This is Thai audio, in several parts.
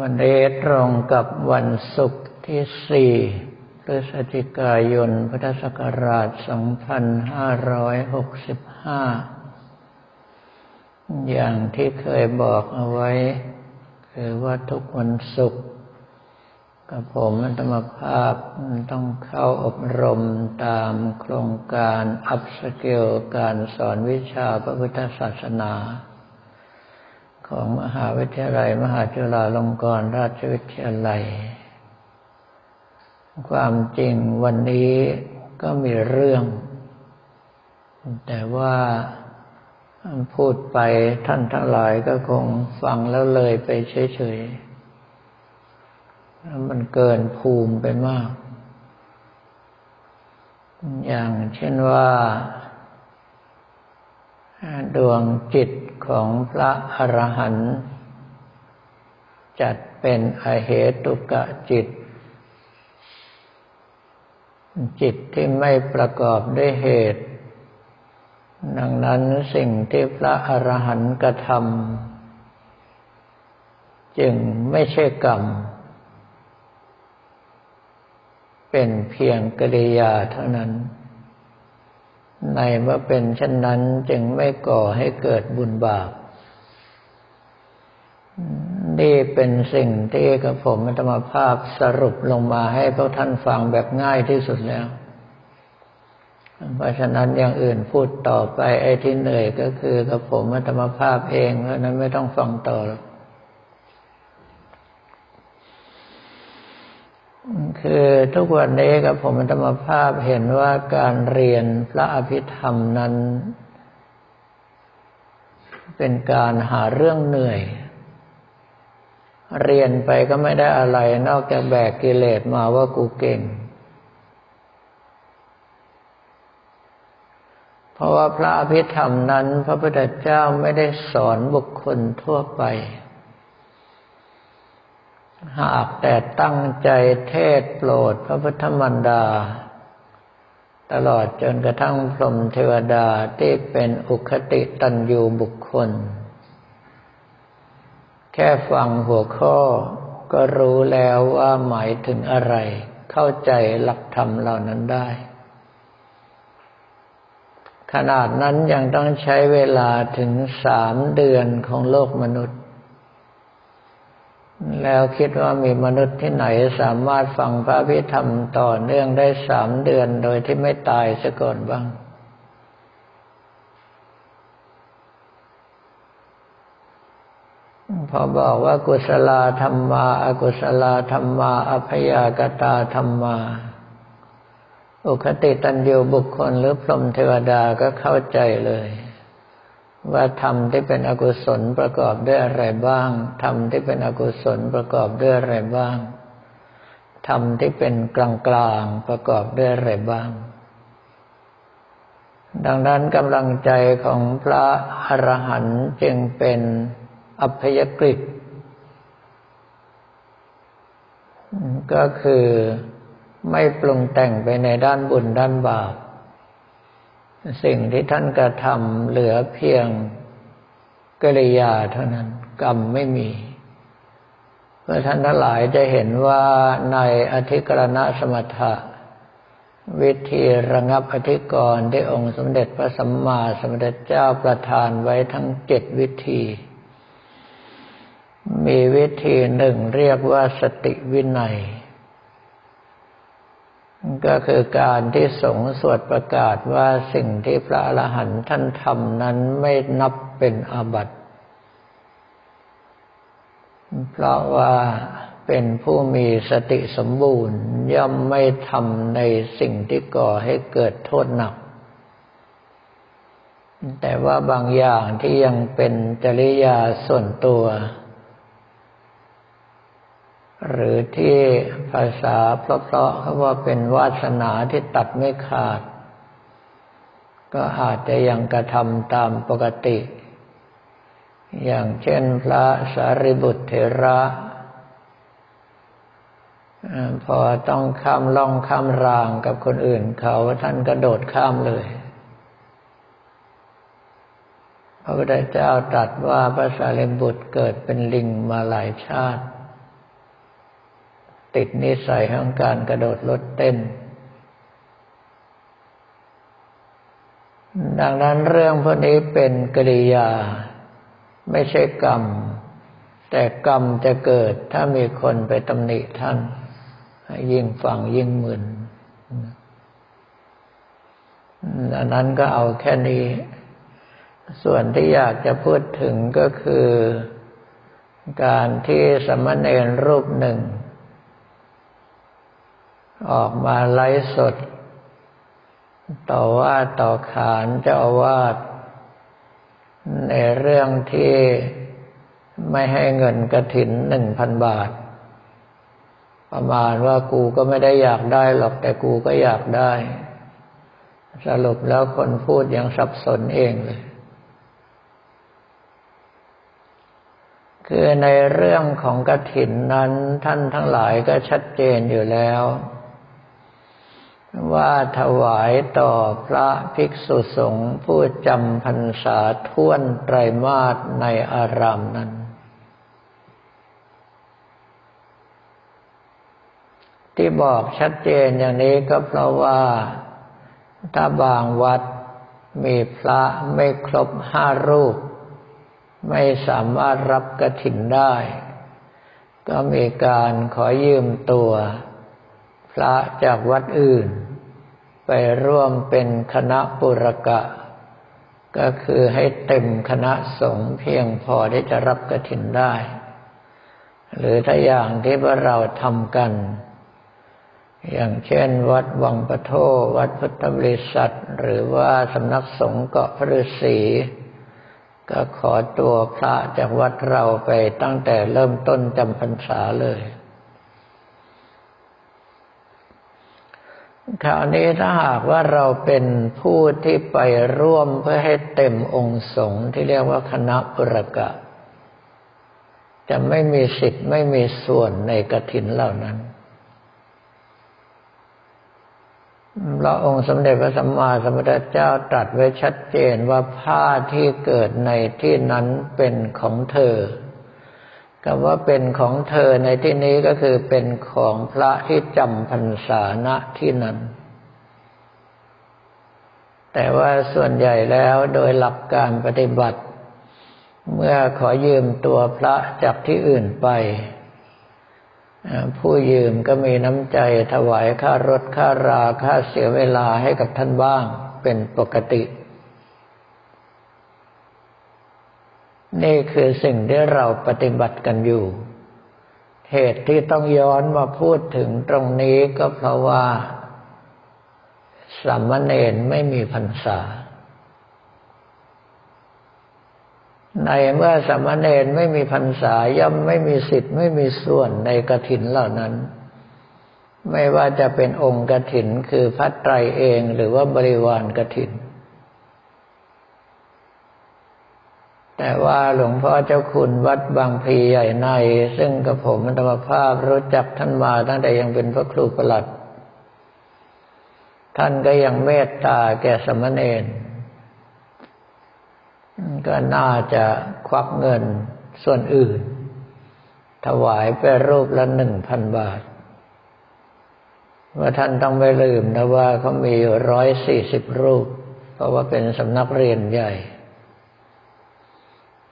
วันนี้ตรงกับวันศุกร์ที่สี่พฤศจิกายน พุทธศักราช 2565 อย่างที่เคยบอกเอาไว้ คือว่าทุกวันศุกร์กับผมธรรมภาพต้องเข้าอบรมตามโครงการอัพสกิลการสอนวิชาพระพุทธศาสนา ของมหาวิทยาลัย มหาจุฬาลงกรณราชวิทยาลัย ความจริงวันนี้ก็มีเรื่อง แต่ว่าพูดไปท่านทั้งหลายก็คงฟังแล้วเลยไปเฉยๆ มันเกินภูมิไปมาก อย่างเช่นว่า ดวงจิตของพระอรหันต์จัดเป็นอเหตุกะจิต จิตที่ไม่ประกอบด้วยเหตุ ดังนั้นสิ่งที่พระอรหันต์กระทำจึงไม่ใช่กรรม เป็นเพียงกิริยาเท่านั้น ในเมื่อเป็นเช่นนั้นจึงไม่ก่อให้เกิดบุญบาป นี่เป็นสิ่งที่กระผมธรรมภาพสรุปลงมาให้พวกท่านฟังแบบง่ายที่สุดแล้ว เพราะฉะนั้นอย่างอื่นพูดต่อไปไอ้ที่เหนื่อยก็คือกระผมธรรมภาพเองเพราะนั้นไม่ต้องฟังต่อหรอ คือทุกวันนี้กับผมธรรมภาพเห็นว่าการเรียนพระอภิธรรมนั้น เป็นการหาเรื่องเหนื่อย เรียนไปก็ไม่ได้อะไร นอกจากแบกกิเลสมาว่ากูเก่ง เพราะว่าพระอภิธรรมนั้น พระพุทธเจ้าไม่ได้สอนบุคคลทั่วไป หากแต่ตั้งใจเทศโปรดพระพุทธมันดา ตลอดจนกระทั่งพรหมเทวดาที่เป็นอุคติตันยูบุคคล แค่ฟังหัวข้อก็รู้แล้วว่าหมายถึงอะไร เข้าใจหลักธรรมเหล่านั้นได้ ขนาดนั้นยังต้องใช้เวลาถึงสามเดือนของโลกมนุษย์ แล้วคิดว่ามีมนุษย์ที่ไหนสามารถฟังพระพิธรรมต่อเนื่องได้สามเดือนโดยที่ไม่ตายซะก่อนบ้าง พอบอกว่ากุศลธรรมาอากุศลธรรมาอภยากตาธรรมาอุคติตันยูบุคคลหรือพรหมเทวดาก็เข้าใจเลย ว่าธรรมที่เป็นอกุศลประกอบด้วยอะไรบ้างธรรมที่เป็นอกุศลประกอบด้วยอะไรบ้างธรรมที่เป็นกลางกลางประกอบด้วยอะไรบ้าง ดังนั้นกำลังใจของพระอรหันต์จึงเป็นอัพยกฤิก็คือไม่ปรุงแต่งไปในด้านบุญด้านบาป สิ่งที่ท่านกระทำเหลือเพียงกริยาเท่านั้น กรรมไม่มีเพื่อท่านทั้งหลายจะเห็นว่าในอธิกรณสมถะ วิธีระงับอธิกรณ์ที่องค์สมเด็จพระสัมมาสัมพุทธเจ้าประทานไว้ทั้งเจ็ดวิธี มีวิธีหนึ่งเรียกว่าสติวินัย ก็คือการที่สงสวดประกาศว่าสิ่งที่พระอรหันต์ท่านทำนั้นไม่นับเป็นอาบัติเพราะว่าเป็นผู้มีสติสมบูรณ์ย่อมไม่ทำในสิ่งที่ก่อให้เกิดโทษหนัก แต่ว่าบางอย่างที่ยังเป็นจริยาส่วนตัว หรือที่ภาษาเพราะๆเขาว่าเป็นวาสนาที่ตัดไม่ขาด ก็อาจจะยังกระทำตามปกติ อย่างเช่นพระสารีบุตรเถระพอต้องข้ามล่องข้ามรางกับคนอื่นเขาท่านก็โดดข้ามเลย พระพุทธเจ้าตรัสว่าพระสารีบุตรเกิดเป็นลิงมาหลายชาติ ติดนิสัยของการกระโดดรถเต้น ดังนั้นเรื่องพวกนี้เป็นกริยา ไม่ใช่กรรม แต่กรรมจะเกิดถ้ามีคนไปตำหนิท่าน ยิ่งฟังยิ่งมึนดังนั้นก็เอาแค่นี้ ส่วนที่อยากจะพูดถึงก็คือ การที่สมณเณรรูปหนึ่ง ออกมาไลฟ์สด ต่อว่าต่อขานเจ้าอาวาสในเรื่องที่ไม่ให้เงินกระถินหนึ่งพันบาท ประมาณว่ากูก็ไม่ได้อยากได้หรอกแต่กูก็อยากได้ สรุปแล้วคนพูดยังสับสนเองเลย คือในเรื่องของกระถินนั้นท่านทั้งหลายก็ชัดเจนอยู่แล้ว ว่าถวายต่อพระภิกษุสงฆ์ผู้จำพรรษาท่วนไตรมาสในอารามนั้น ที่บอกชัดเจนอย่างนี้ก็เพราะว่า ถ้าบางวัดมีพระไม่ครบห้ารูป ไม่สามารถรับกระถินได้ ก็มีการขอยืมตัว พระจากวัดอื่น ไปร่วมเป็นคณะปุรกะ ก็คือให้เต็มคณะสงฆ์เพียงพอที่จะรับกระถินได้ หรือถ้าอย่างที่พวกเราทำกัน อย่างเช่น วัดวังปะโทวัดพุทธบริษัท หรือว่าสำนักสงฆ์เกาะพระฤาษีก็ขอตัวพระจากวัดเราไปตั้งแต่เริ่มต้นจำพรรษาเลย คราวนี้ถ้าหากว่าเราเป็นผู้ที่ไปร่วมเพื่อให้เต็มองค์สงฆ์ที่เรียกว่าคณะปุรกะ จะไม่มีสิทธิ์ไม่มีส่วนในกฐินเหล่านั้นพระองค์สมเด็จพระสัมมาสัมพุทธเจ้าตรัสไว้ชัดเจนว่าผ้าที่เกิดในที่นั้นเป็นของเธอ คำว่าเป็นของเธอในที่นี้ก็คือเป็นของพระที่จำพรรษาณที่นั้น แต่ว่าส่วนใหญ่แล้วโดยหลักการปฏิบัติ เมื่อขอยืมตัวพระจากที่อื่นไป ผู้ยืมก็มีน้ำใจถวายค่ารถค่าราค่าเสียเวลาให้กับท่านบ้างเป็นปกติ นี่คือสิ่งที่เราปฏิบัติกันอยู่ เหตุที่ต้องย้อนมาพูดถึงตรงนี้ก็เพราะว่าสามเณรไม่มีพรรษา ในเมื่อสมณเณรไม่มีพรรษาย่อมไม่มีสิทธิ์ไม่มีส่วนในกฐินเหล่านั้น ไม่ว่าจะเป็นองค์กฐินคือพระไตรเองหรือว่าบริวารกฐิน แต่ว่าหลวงพ่อเจ้าคุณวัดบางพีใหญ่ใน ซึ่งกับผมธรรมภาพรู้จักท่านมาตั้งแต่ยังเป็นพระครูประหลัด ท่านก็ยังเมตตาแก่สมณเณรก็น่าจะควักเงินส่วนอื่น ถวายไปรูปละหนึ่งพันบาท ว่าท่านต้องไม่ลืมนะว่าเขามีร้อยสี่สิบรูป เพราะว่าเป็นสำนักเรียนใหญ่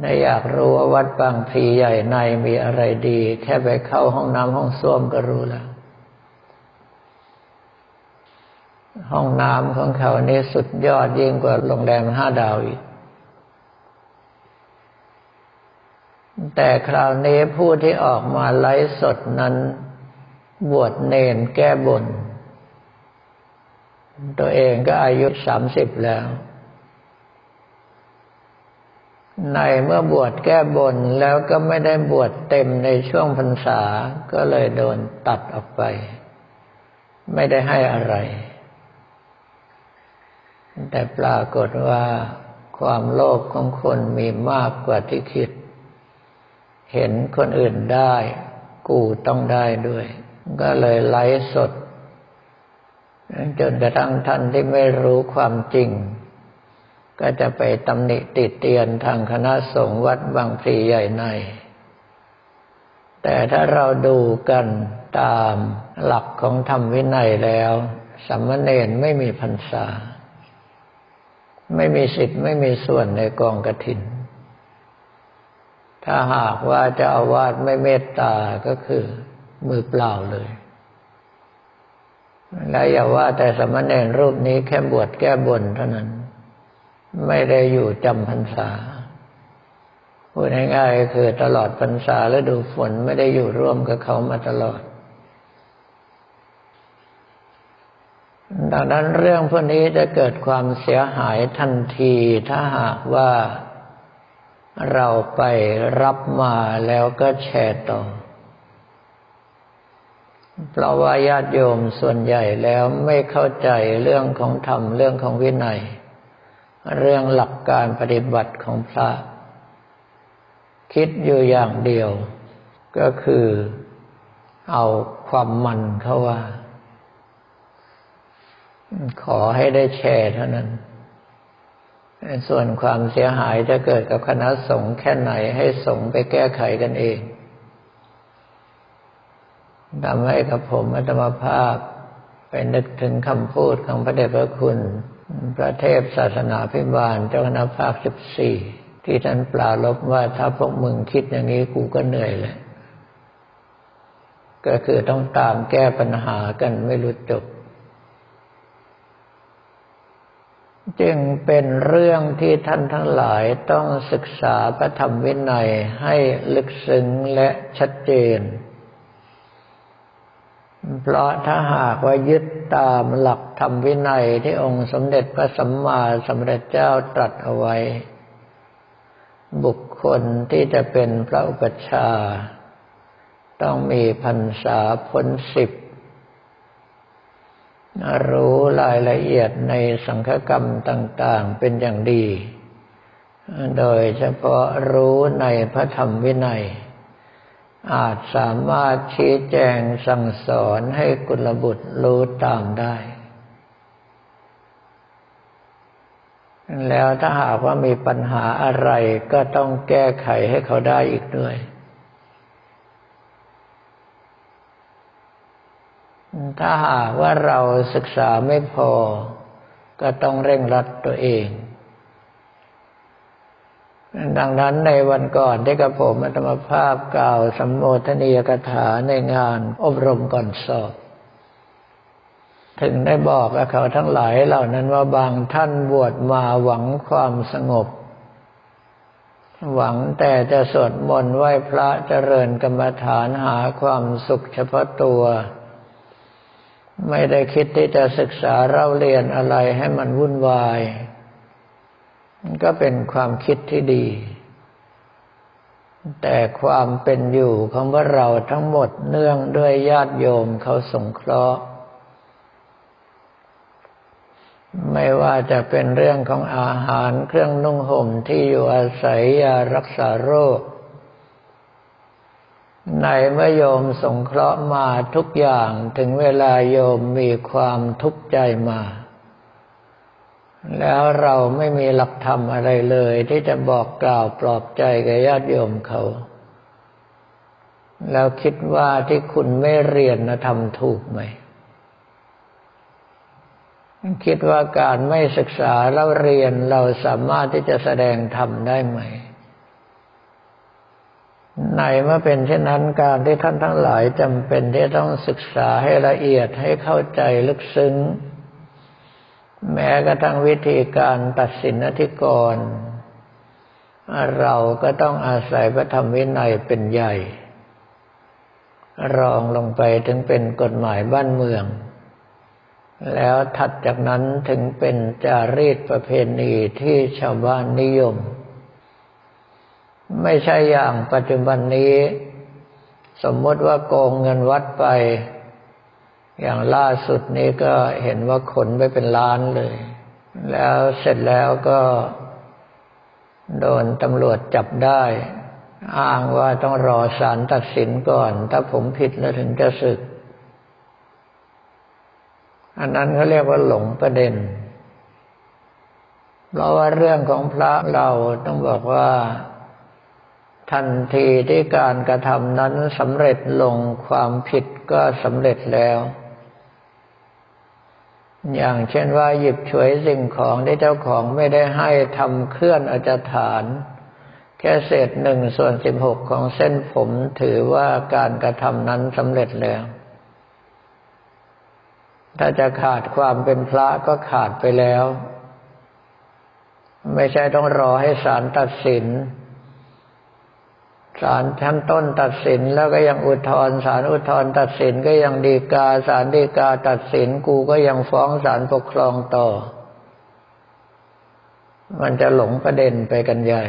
ในอยากรู้ว่าวัดบางพีใหญ่ในมีอะไรดี แค่ไปเข้าห้องน้ำห้องส้วมก็รู้แล้ว ห้องน้ำของเขานี่สุดยอดยิ่งกว่าโรงแรมห้าดาวอีก แต่คราวนี้ผู้ที่ออกมาไลฟ์สดนั้น บวชเนนแก้บน ตัวเองก็อายุสามสิบแล้ว ในเมื่อบวชแก้บนแล้วก็ไม่ได้บวชเต็มในช่วงพรรษาก็เลยโดนตัดออกไป ไม่ได้ให้อะไร แต่ปรากฏว่าความโลภของคนมีมากกว่าที่คิด เห็นคนอื่นได้ กูต้องได้ด้วย ก็เลยไลฟ์สดจนกระทั่งท่านที่ไม่รู้ความจริง ก็จะไปตำหนิติเตียนทางคณะสงฆ์วัดบางพลีใหญ่ใน แต่ถ้าเราดูกันตามหลักของธรรมวินัยแล้วสัมมเนรไม่มีพรรษา ไม่มีสิทธิ์ไม่มีส่วนในกองกระถิน ถ้าหากว่าจะอาวาสไม่เมตตาก็คือมือเปล่าเลยและอย่าว่าแต่สมณเณรรูปนี้แค่บวชแก้บนเท่านั้น ไม่ได้อยู่จำพรรษาพูดง่ายๆคือตลอดพรรษาและดูฝนไม่ได้อยู่ร่วมกับเขามาตลอด ดังนั้นเรื่องพวกนี้จะเกิดความเสียหายทันทีถ้าหากว่าเราไปรับมาแล้วก็แชร์ต่อ เพราะว่าญาติโยมส่วนใหญ่แล้วไม่เข้าใจเรื่องของธรรมเรื่องของวินัย เรื่องหลักการปฏิบัติของพระ คิดอยู่อย่างเดียว ก็คือ เอาความมันเขาว่า ขอให้ได้แชร์เท่านั้น ส่วนความเสียหายจะเกิดกับคณะสงฆ์แค่ไหนให้สงฆ์ไปแก้ไขกันเองทำให้กับผมอัตมาภาพ ไปนึกถึงคำพูดของพระเดชพระคุณ พระเทพศาสนาพิบาลเจ้าคณะภาคสิบสี่ที่ท่านปลาลบว่าถ้าพวกมึงคิดอย่างนี้กูก็เหนื่อยเลยก็คือต้องตามแก้ปัญหากันไม่รู้จบ จึงเป็นเรื่องที่ท่านทั้งหลายต้องศึกษาพระธรรมวินัยให้ลึกซึ้งและชัดเจน เพราะถ้าหากว่ายึดตามหลักธรรมวินัยที่องค์สมเด็จพระสัมมาสัมพุทธเจ้าตรัสเอาไว้ บุคคลที่จะเป็นพระอุปชา ต้องมีพรรษาพ้นสิบ รู้รายละเอียดในสังฆกรรมต่างๆเป็นอย่างดี โดยเฉพาะรู้ในพระธรรมวินัย อาจสามารถชี้แจงสั่งสอนให้กุลบุตรรู้ตามได้ แล้วถ้าหากว่ามีปัญหาอะไรก็ต้องแก้ไขให้เขาได้อีกด้วย ถ้าหากว่าเราศึกษาไม่พอ ก็ต้องเร่งรัดตัวเอง ดังนั้นในวันก่อนที่กระผมอัตมภาพกล่าวสัมโมทนียกถาในงานอบรมก่อนสอบ ถึงได้บอกกับเขาทั้งหลายเหล่านั้นว่าบางท่านบวชมาหวังความสงบ หวังแต่จะสวดมนต์ไหว้พระเจริญกรรมฐานหาความสุขเฉพาะตัว ไม่ได้คิดที่จะศึกษาเล่าเรียนอะไรให้มันวุ่นวาย ก็เป็นความคิดที่ดี แต่ความเป็นอยู่ของพวกเราทั้งหมดเนื่องด้วยญาติโยมเขาสงเคราะห์ ไม่ว่าจะเป็นเรื่องของอาหารเครื่องนุ่งห่มที่อยู่อาศัยยารักษาโรคในเมื่อโยมสงเคราะห์มาทุกอย่างถึงเวลาโยมมีความทุกข์ใจมา แล้วเราไม่มีหลักธรรมอะไรเลย ที่จะบอกกล่าวปลอบใจแก่ญาติโยมเขา แล้วคิดว่าที่คุณไม่เรียนนะทำถูกไหม คิดว่าการไม่ศึกษาเราเรียนเราสามารถที่จะแสดงธรรมได้ไหมในเมื่อเป็นเช่นนั้นการที่ท่านทั้งหลายจำเป็นที่ต้องศึกษาให้ละเอียดให้เข้าใจลึกซึ้ง แม้กระทั่งวิธีการตัดสินอธิกร เราก็ต้องอาศัยพระธรรมวินัยเป็นใหญ่ รองลงไปถึงเป็นกฎหมายบ้านเมือง แล้วถัดจากนั้นถึงเป็นจารีตประเพณีที่ชาวบ้านนิยม ไม่ใช่อย่างปัจจุบันนี้ สมมติว่าโกงเงินวัดไป อย่างล่าสุดนี้ก็เห็นว่าขนไปเป็นล้านเลย แล้วเสร็จแล้วก็โดนตำรวจจับได้ อ้างว่าต้องรอศาลตัดสินก่อน ถ้าผมผิดแล้วถึงจะสึก อันนั้นเขาเรียกว่าหลงประเด็น เพราะว่าเรื่องของพระเราต้องบอกว่า ทันทีที่การกระทำนั้นสำเร็จลงความผิดก็สำเร็จแล้ว อย่างเช่นว่าหยิบฉวยสิ่งของที่เจ้าของไม่ได้ให้ทำเคลื่อนอาจฐาน แค่เศษหนึ่งส่วนสิบหกของเส้นผมถือว่าการกระทำนั้นสำเร็จแล้ว ถ้าจะขาดความเป็นพระก็ขาดไปแล้ว ไม่ใช่ต้องรอให้ศาลตัดสิน ศาลชั้นต้นตัดสินแล้วก็ยังอุทธรณ์ศาลอุทธรตัดสินก็ยังดีกาศาลดีกาตัดสินกูก็ยังฟ้องศาลปกครองต่อ มันจะหลงประเด็นไปกันใหญ่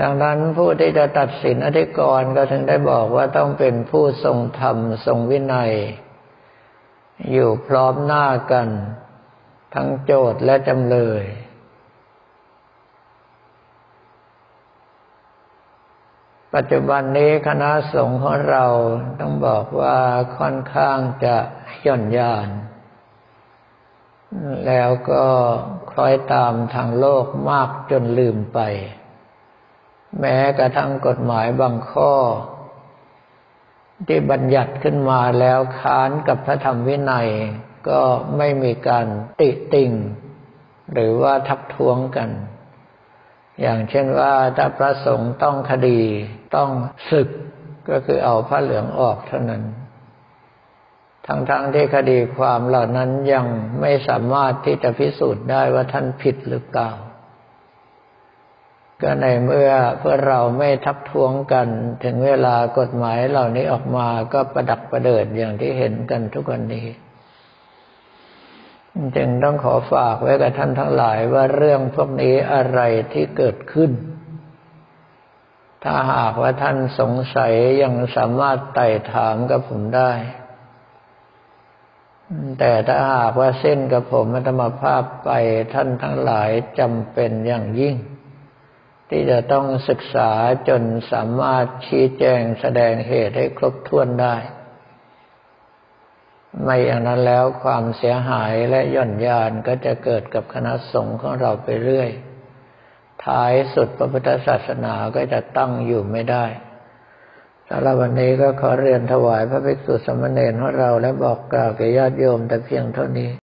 ดังนั้นผู้ที่จะตัดสินอธิกรณ์ก็ถึงได้บอกว่าต้องเป็นผู้ทรงธรรมทรงวินัย อยู่พร้อมหน้ากัน ทั้งโจทย์และจำเลย ปัจจุบันนี้คณะสงฆ์ของเราต้องบอกว่าค่อนข้างจะย่อนยาน แล้วก็คล้อยตามทางโลกมากจนลืมไป แม้กระทั่งกฎหมายบางข้อ ที่บัญญัติขึ้นมาแล้วค้านกับพระธรรมวินัยก็ไม่มีการติติงหรือว่าทักท้วงกัน อย่างเช่นว่าถ้าพระสงฆ์ต้องคดีต้องศึกก็คือเอาผ้าเหลืองออกเท่านั้น ทั้งๆทที่คดีความเหล่านั้นยังไม่สามารถที่จะพิสูจน์ได้ว่าท่านผิดหรือเปล่า ก็ในเมื่อเพื่อเราไม่ทักท้วงกัน ถึงเวลากฎหมายเหล่านี้ออกมาก็ประดักประเดิดอย่างที่เห็นกันทุกวันนี้ จึงต้องขอฝากไว้กับท่านทั้งหลายว่าเรื่องพวกนี้อะไรที่เกิดขึ้น ถ้าหากว่าท่านสงสัยยังสามารถไต่ถามกับผมได้ แต่ถ้าหากว่าเส้นกับผมมัตมภาพไปท่านทั้งหลายจำเป็นอย่างยิ่ง ที่จะต้องศึกษาจนสามารถชี้แจงแสดงเหตุให้ครบถ้วนได้ ไม่อย่างนั้นแล้วความเสียหายและย่อนยานก็จะเกิดกับคณะสงฆ์ของเราไปเรื่อย ท้ายสุดพระพุทธศาสนาก็จะตั้งอยู่ไม่ได้สำหรับวันนี้ก็ขอเรียนถวายพระภิกษุสมณเณรของเราและบอกกล่าวแก่ญาติโยมแต่เพียงเท่านี้